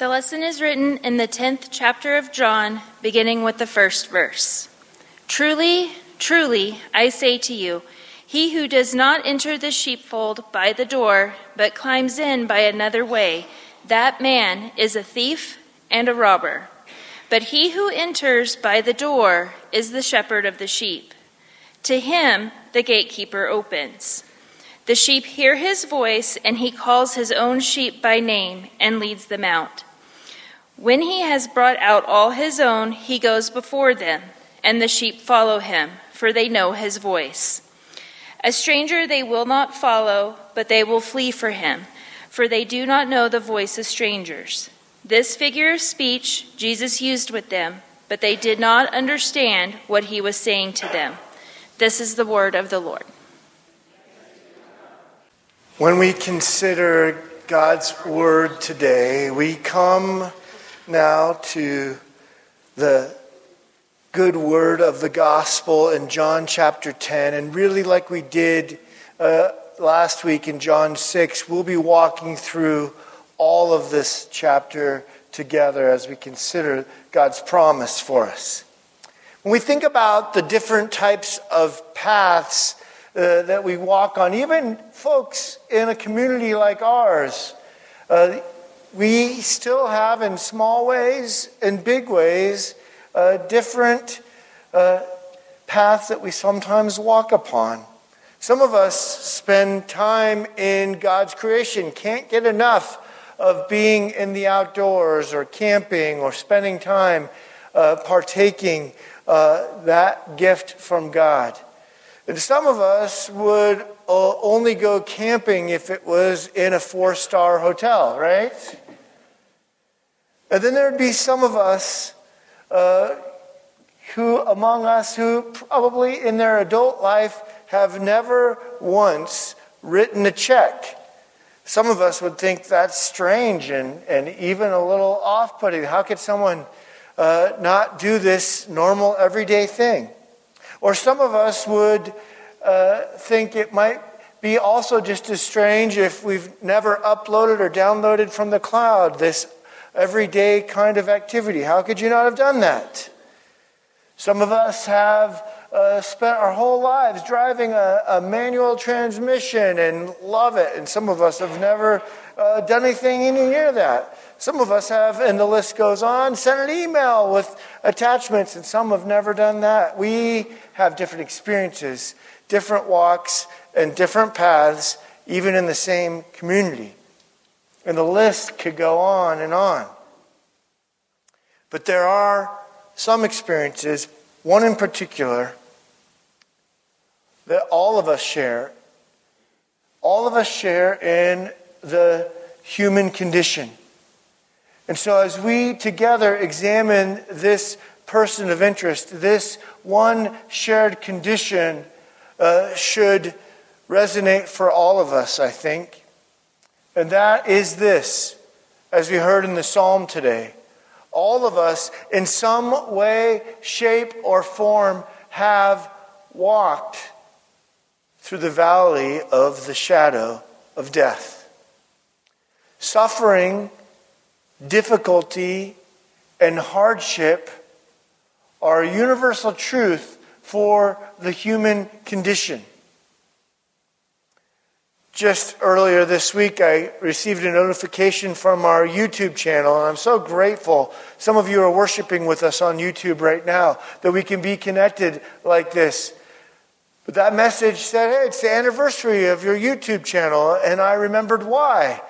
The lesson is written in the 10th chapter of John, beginning with the first verse. Truly, truly, I say to you, he who does not enter the sheepfold by the door, but climbs in by another way, that man is a thief and a robber. But he who enters by the door is the shepherd of the sheep. To him the gatekeeper opens. The sheep hear his voice, and he calls his own sheep by name and leads them out. When he has brought out all his own, he goes before them, and the sheep follow him, for they know his voice. A stranger they will not follow, but they will flee for him, for they do not know the voice of strangers. This figure of speech Jesus used with them, but they did not understand what he was saying to them. This is the word of the Lord. When we consider God's word today, we come now to the good word of the gospel in John chapter 10. And really, like we did uh, last week in John 6, we'll be walking through all of this chapter together as we consider God's promise for us. When we think about the different types of paths uh, that we walk on, even folks in a community like ours, uh, we still have, in small ways and big ways, different uh, paths that we sometimes walk upon. Some of us spend time in God's creation, can't get enough of being in the outdoors or camping or spending time uh, partaking uh, that gift from God. And some of us would uh, only go camping if it was in a four star hotel, right? And then there'd be some of us uh, who, among us, who probably in their adult life have never once written a check. Some of us would think that's strange and, and even a little off putting. How could someone uh, not do this normal, everyday thing? Or some of us would uh, think it might be also just as strange if we've never uploaded or downloaded from the cloud this everyday kind of activity. How could you not have done that? Some of us have uh, spent our whole lives driving a, a, manual transmission and love it, and some of us have never uh, done anything any near that. Some of us have, and the list goes on, sent an email with attachments, and some have never done that. We have different experiences, different walks, and different paths, even in the same community. And the list could go on and on. But there are some experiences, one in particular, that all of us share. All of us share in the human condition. And so, as we together examine this person of interest, this one shared condition uh, should resonate for all of us, I think. And that is this, as we heard in the psalm today. All of us, in some way, shape, or form, have walked through the valley of the shadow of death. Suffering, difficulty, and hardship are a universal truth for the human condition. Just earlier this week, I received a notification from our YouTube channel, and I'm so grateful. Some of you are worshiping with us on YouTube right now that we can be connected like this. But that message said, hey, it's the anniversary of your YouTube channel, and I remembered why.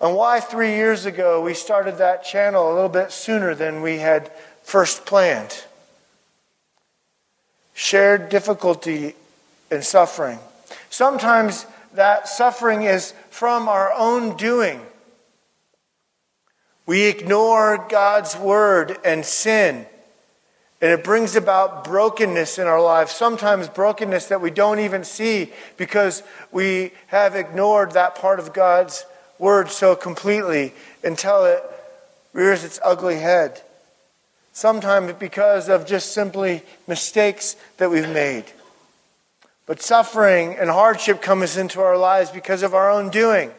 And why three years ago we started that channel a little bit sooner than we had first planned. Shared difficulty and suffering. Sometimes that suffering is from our own doing. We ignore God's word and sin, and it brings about brokenness in our lives. Sometimes brokenness that we don't even see because we have ignored that part of God's word so completely until it rears its ugly head. Sometimes because of just simply mistakes that we've made. But suffering and hardship comes into our lives because of our own doing.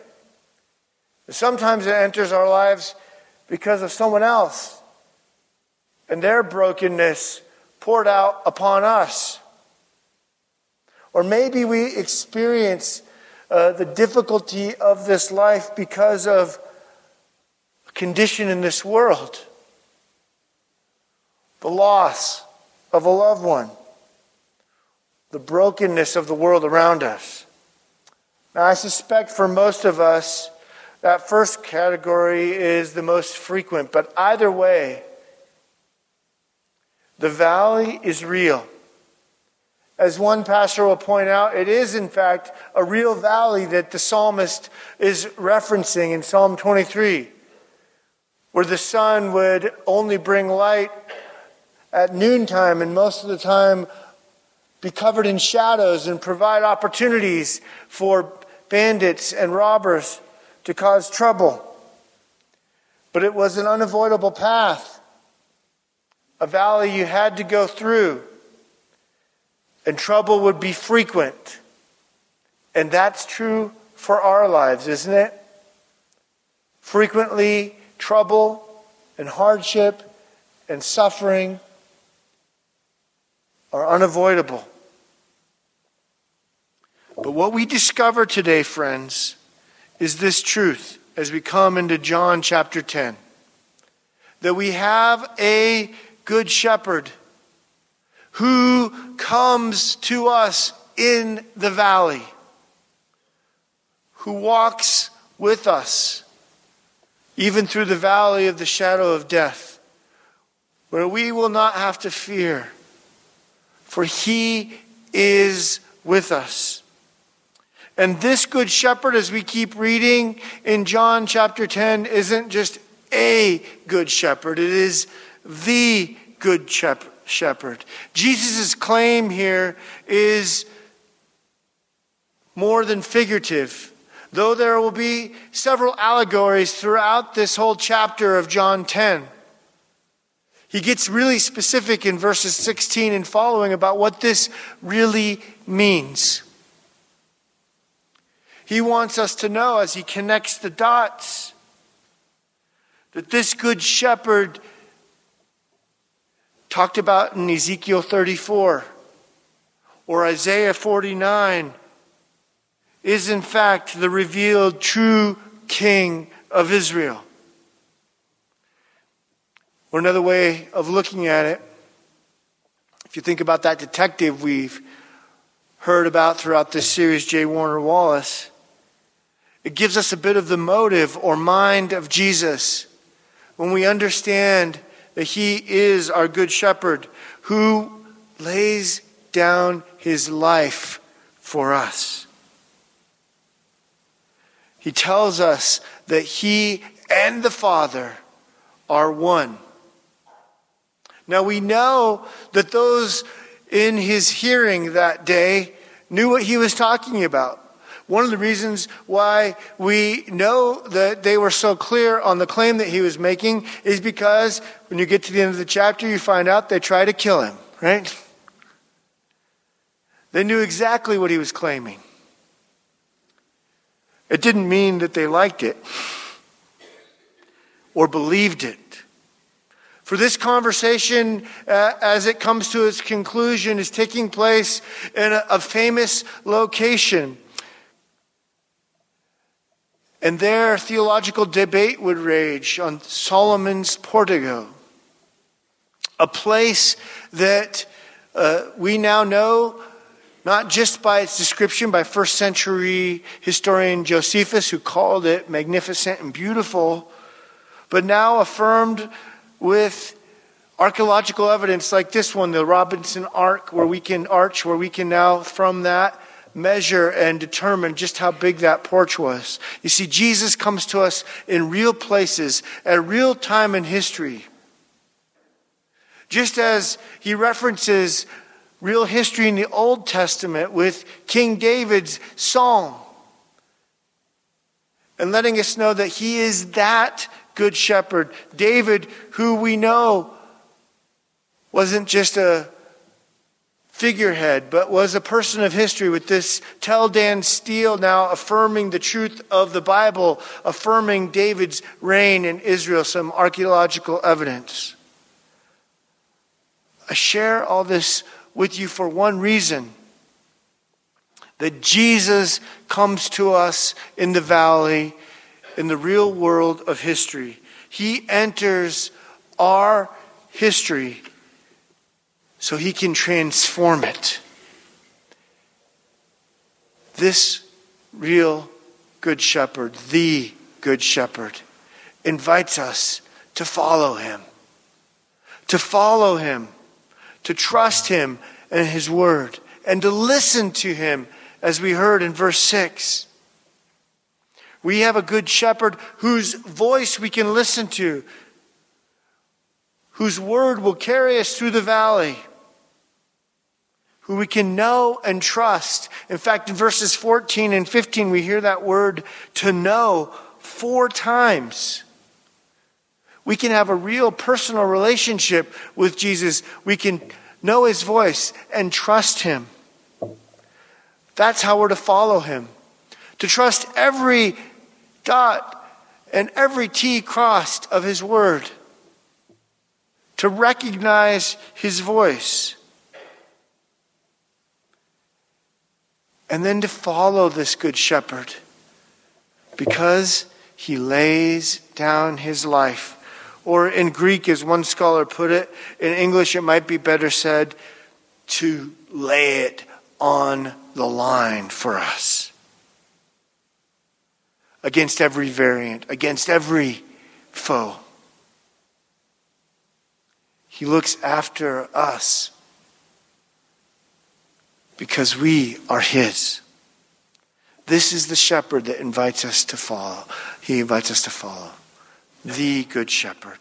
Sometimes it enters our lives because of someone else and their brokenness poured out upon us. Or maybe we experience uh, the difficulty of this life because of a condition in this world, the loss of a loved one, the brokenness of the world around us. Now, I suspect for most of us, that first category is the most frequent, but either way, the valley is real. As one pastor will point out, it is in fact a real valley that the psalmist is referencing in Psalm 23, where the sun would only bring light at noontime and most of the time be covered in shadows and provide opportunities for bandits and robbers to cause trouble. But it was an unavoidable path, a valley you had to go through and trouble would be frequent. And that's true for our lives, isn't it? Frequently, trouble and hardship and suffering are unavoidable. But what we discover today, friends, is this truth as we come into John chapter 10 that we have a good shepherd who comes to us in the valley, who walks with us, even through the valley of the shadow of death, where we will not have to fear, for he is with us. And this good shepherd, as we keep reading in John chapter 10, isn't just a good shepherd, it is the good shepherd. Jesus' claim here is more than figurative. Though there will be several allegories throughout this whole chapter of John 10, he gets really specific in verses 16 and following about what this really means. He wants us to know as he connects the dots that this good shepherd talked about in Ezekiel 34 or Isaiah 49 is in fact the revealed true king of Israel. Or another way of looking at it, if you think about that detective we've heard about throughout this series, J. Warner Wallace, it gives us a bit of the motive or mind of Jesus when we understand that he is our good shepherd who lays down his life for us. He tells us that he and the Father are one. Now we know that those in his hearing that day knew what he was talking about. One of the reasons why we know that they were so clear on the claim that he was making is because when you get to the end of the chapter, you find out they try to kill him, right? They knew exactly what he was claiming. It didn't mean that they liked it or believed it. For this conversation, uh, as it comes to its conclusion, is taking place in a, a famous location. And there, theological debate would rage on Solomon's Portico, a place that uh, we now know not just by its description by first century historian Josephus, who called it magnificent and beautiful, but now affirmed with archaeological evidence like this one, the Robinson Arch, where we can arch, where we can now from that measure and determine just how big that porch was. You see, Jesus comes to us in real places at real time in history. Just as he references real history in the Old Testament with King David's song and letting us know that he is that good shepherd. David, who we know wasn't just a figurehead, but was a person of history with this Tell Dan Stele now affirming the truth of the Bible, affirming David's reign in Israel, some archaeological evidence. I share all this with you for one reason that Jesus comes to us in the valley, in the real world of history. He enters our history so he can transform it. This real Good Shepherd, the Good Shepherd, invites us to follow him. To follow him, to trust him and his word, and to listen to him, as we heard in verse 6. We have a good shepherd whose voice we can listen to, whose word will carry us through the valley who we can know and trust. In fact, in verses 14 and 15, we hear that word to know four times. We can have a real personal relationship with Jesus. We can know his voice and trust him. That's how we're to follow him. To trust every dot and every T crossed of his word. To recognize his voice. and then to follow this good shepherd because he lays down his life. Or in Greek, as one scholar put it, in English, it might be better said, to lay it on the line for us. Against every variant, against every foe. He looks after us because we are His. This is the shepherd that invites us to follow. He invites us to follow. The good shepherd.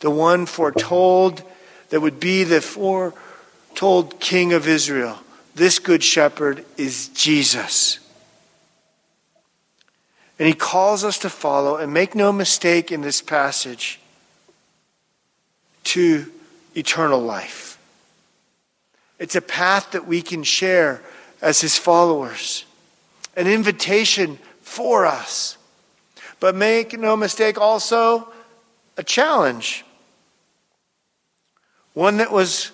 The one foretold that would be the foretold king of Israel. This good shepherd is Jesus. And he calls us to follow, and make no mistake in this passage, to eternal life. It's a path that we can share as his followers, an invitation for us. But make no mistake, also a challenge. One that was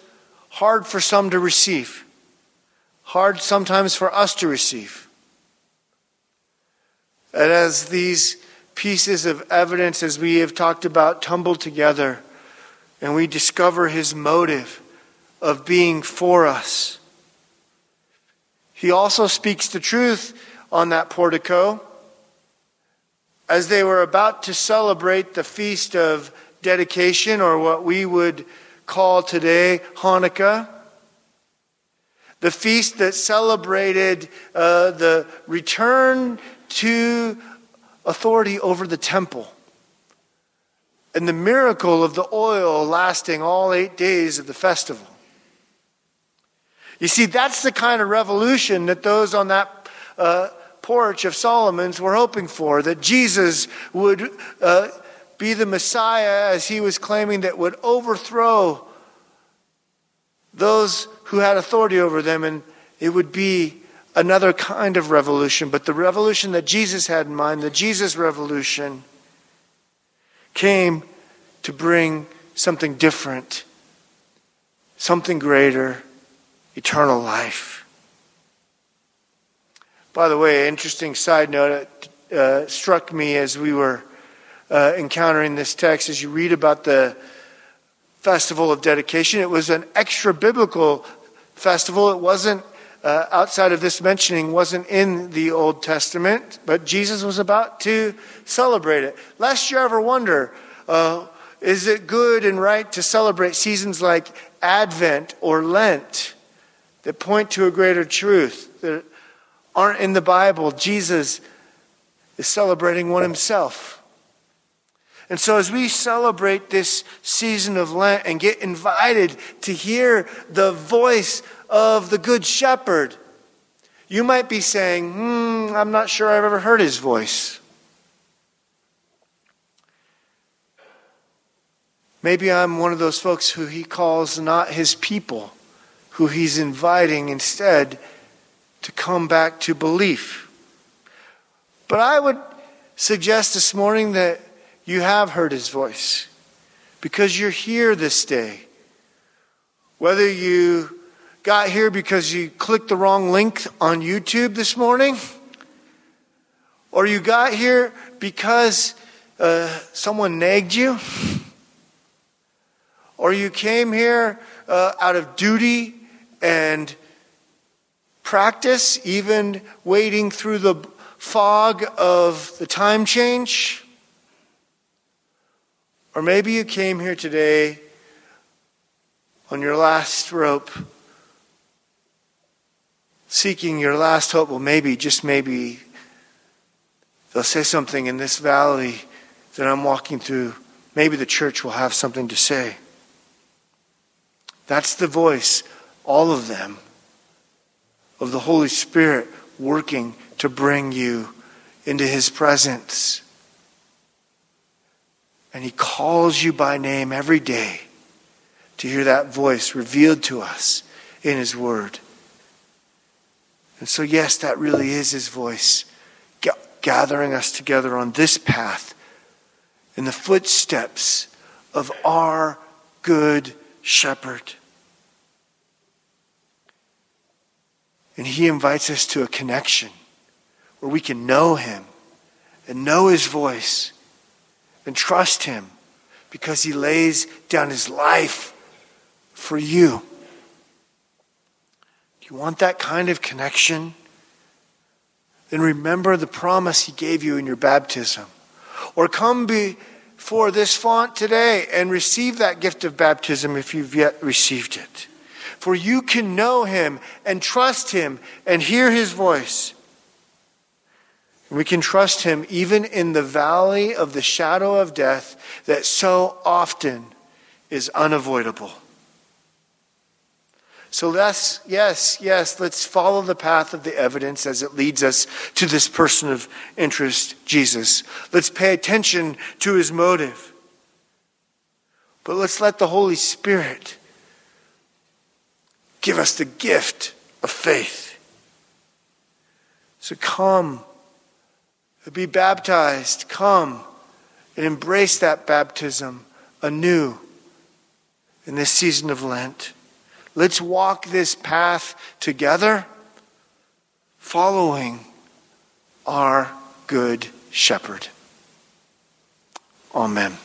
hard for some to receive, hard sometimes for us to receive. And as these pieces of evidence, as we have talked about, tumble together, and we discover his motive of being for us. He also speaks the truth on that portico. As they were about to celebrate the feast of dedication, or what we would call today Hanukkah, the feast that celebrated uh, the return to authority over the temple and the miracle of the oil lasting all eight days of the festival. You see, that's the kind of revolution that those on that uh, porch of Solomon's were hoping for, that Jesus would uh, be the Messiah, as he was claiming, that would overthrow those who had authority over them, and it would be another kind of revolution. But the revolution that Jesus had in mind, the Jesus revolution, came to bring something different, something greater eternal life. By the way, interesting side note uh, struck me as we were uh, encountering this text. As you read about the festival of dedication, it was an extra biblical festival. It wasn't uh, outside of this mentioning, wasn't in the Old Testament, but Jesus was about to celebrate it. Lest you ever wonder, uh, is it good and right to celebrate seasons like Advent or Lent? that point to a greater truth that aren't in the Bible. Jesus is celebrating one himself. And so, as we celebrate this season of Lent and get invited to hear the voice of the Good Shepherd, you might be saying, hmm, I'm not sure I've ever heard his voice. Maybe I'm one of those folks who he calls not his people who he's inviting instead to come back to belief. But I would suggest this morning that you have heard his voice because you're here this day. Whether you got here because you clicked the wrong link on YouTube this morning, or you got here because uh, someone nagged you, or you came here uh, out of duty and practice, even wading through the fog of the time change. Or maybe you came here today on your last rope, seeking your last hope. Well, maybe, just maybe, they'll say something in this valley that I'm walking through. Maybe the church will have something to say. That's the voice, all of them, of the Holy Spirit working to bring you into His presence. And He calls you by name every day to hear that voice revealed to us in His Word. And so, yes, that really is His voice gathering us together on this path in the footsteps of our good shepherd. And he invites us to a connection where we can know him and know his voice and trust him because he lays down his life for you. Do you want that kind of connection? Then remember the promise he gave you in your baptism. Or come before this font today and receive that gift of baptism if you've yet received it. For you can know him and trust him and hear his voice. We can trust him even in the valley of the shadow of death that so often is unavoidable. So let's, yes, yes, let's follow the path of the evidence as it leads us to this person of interest, Jesus. Let's pay attention to his motive. But let's let the Holy Spirit give us the gift of faith. So come, be baptized, come and embrace that baptism anew in this season of Lent. Let's walk this path together, following our good shepherd. Amen.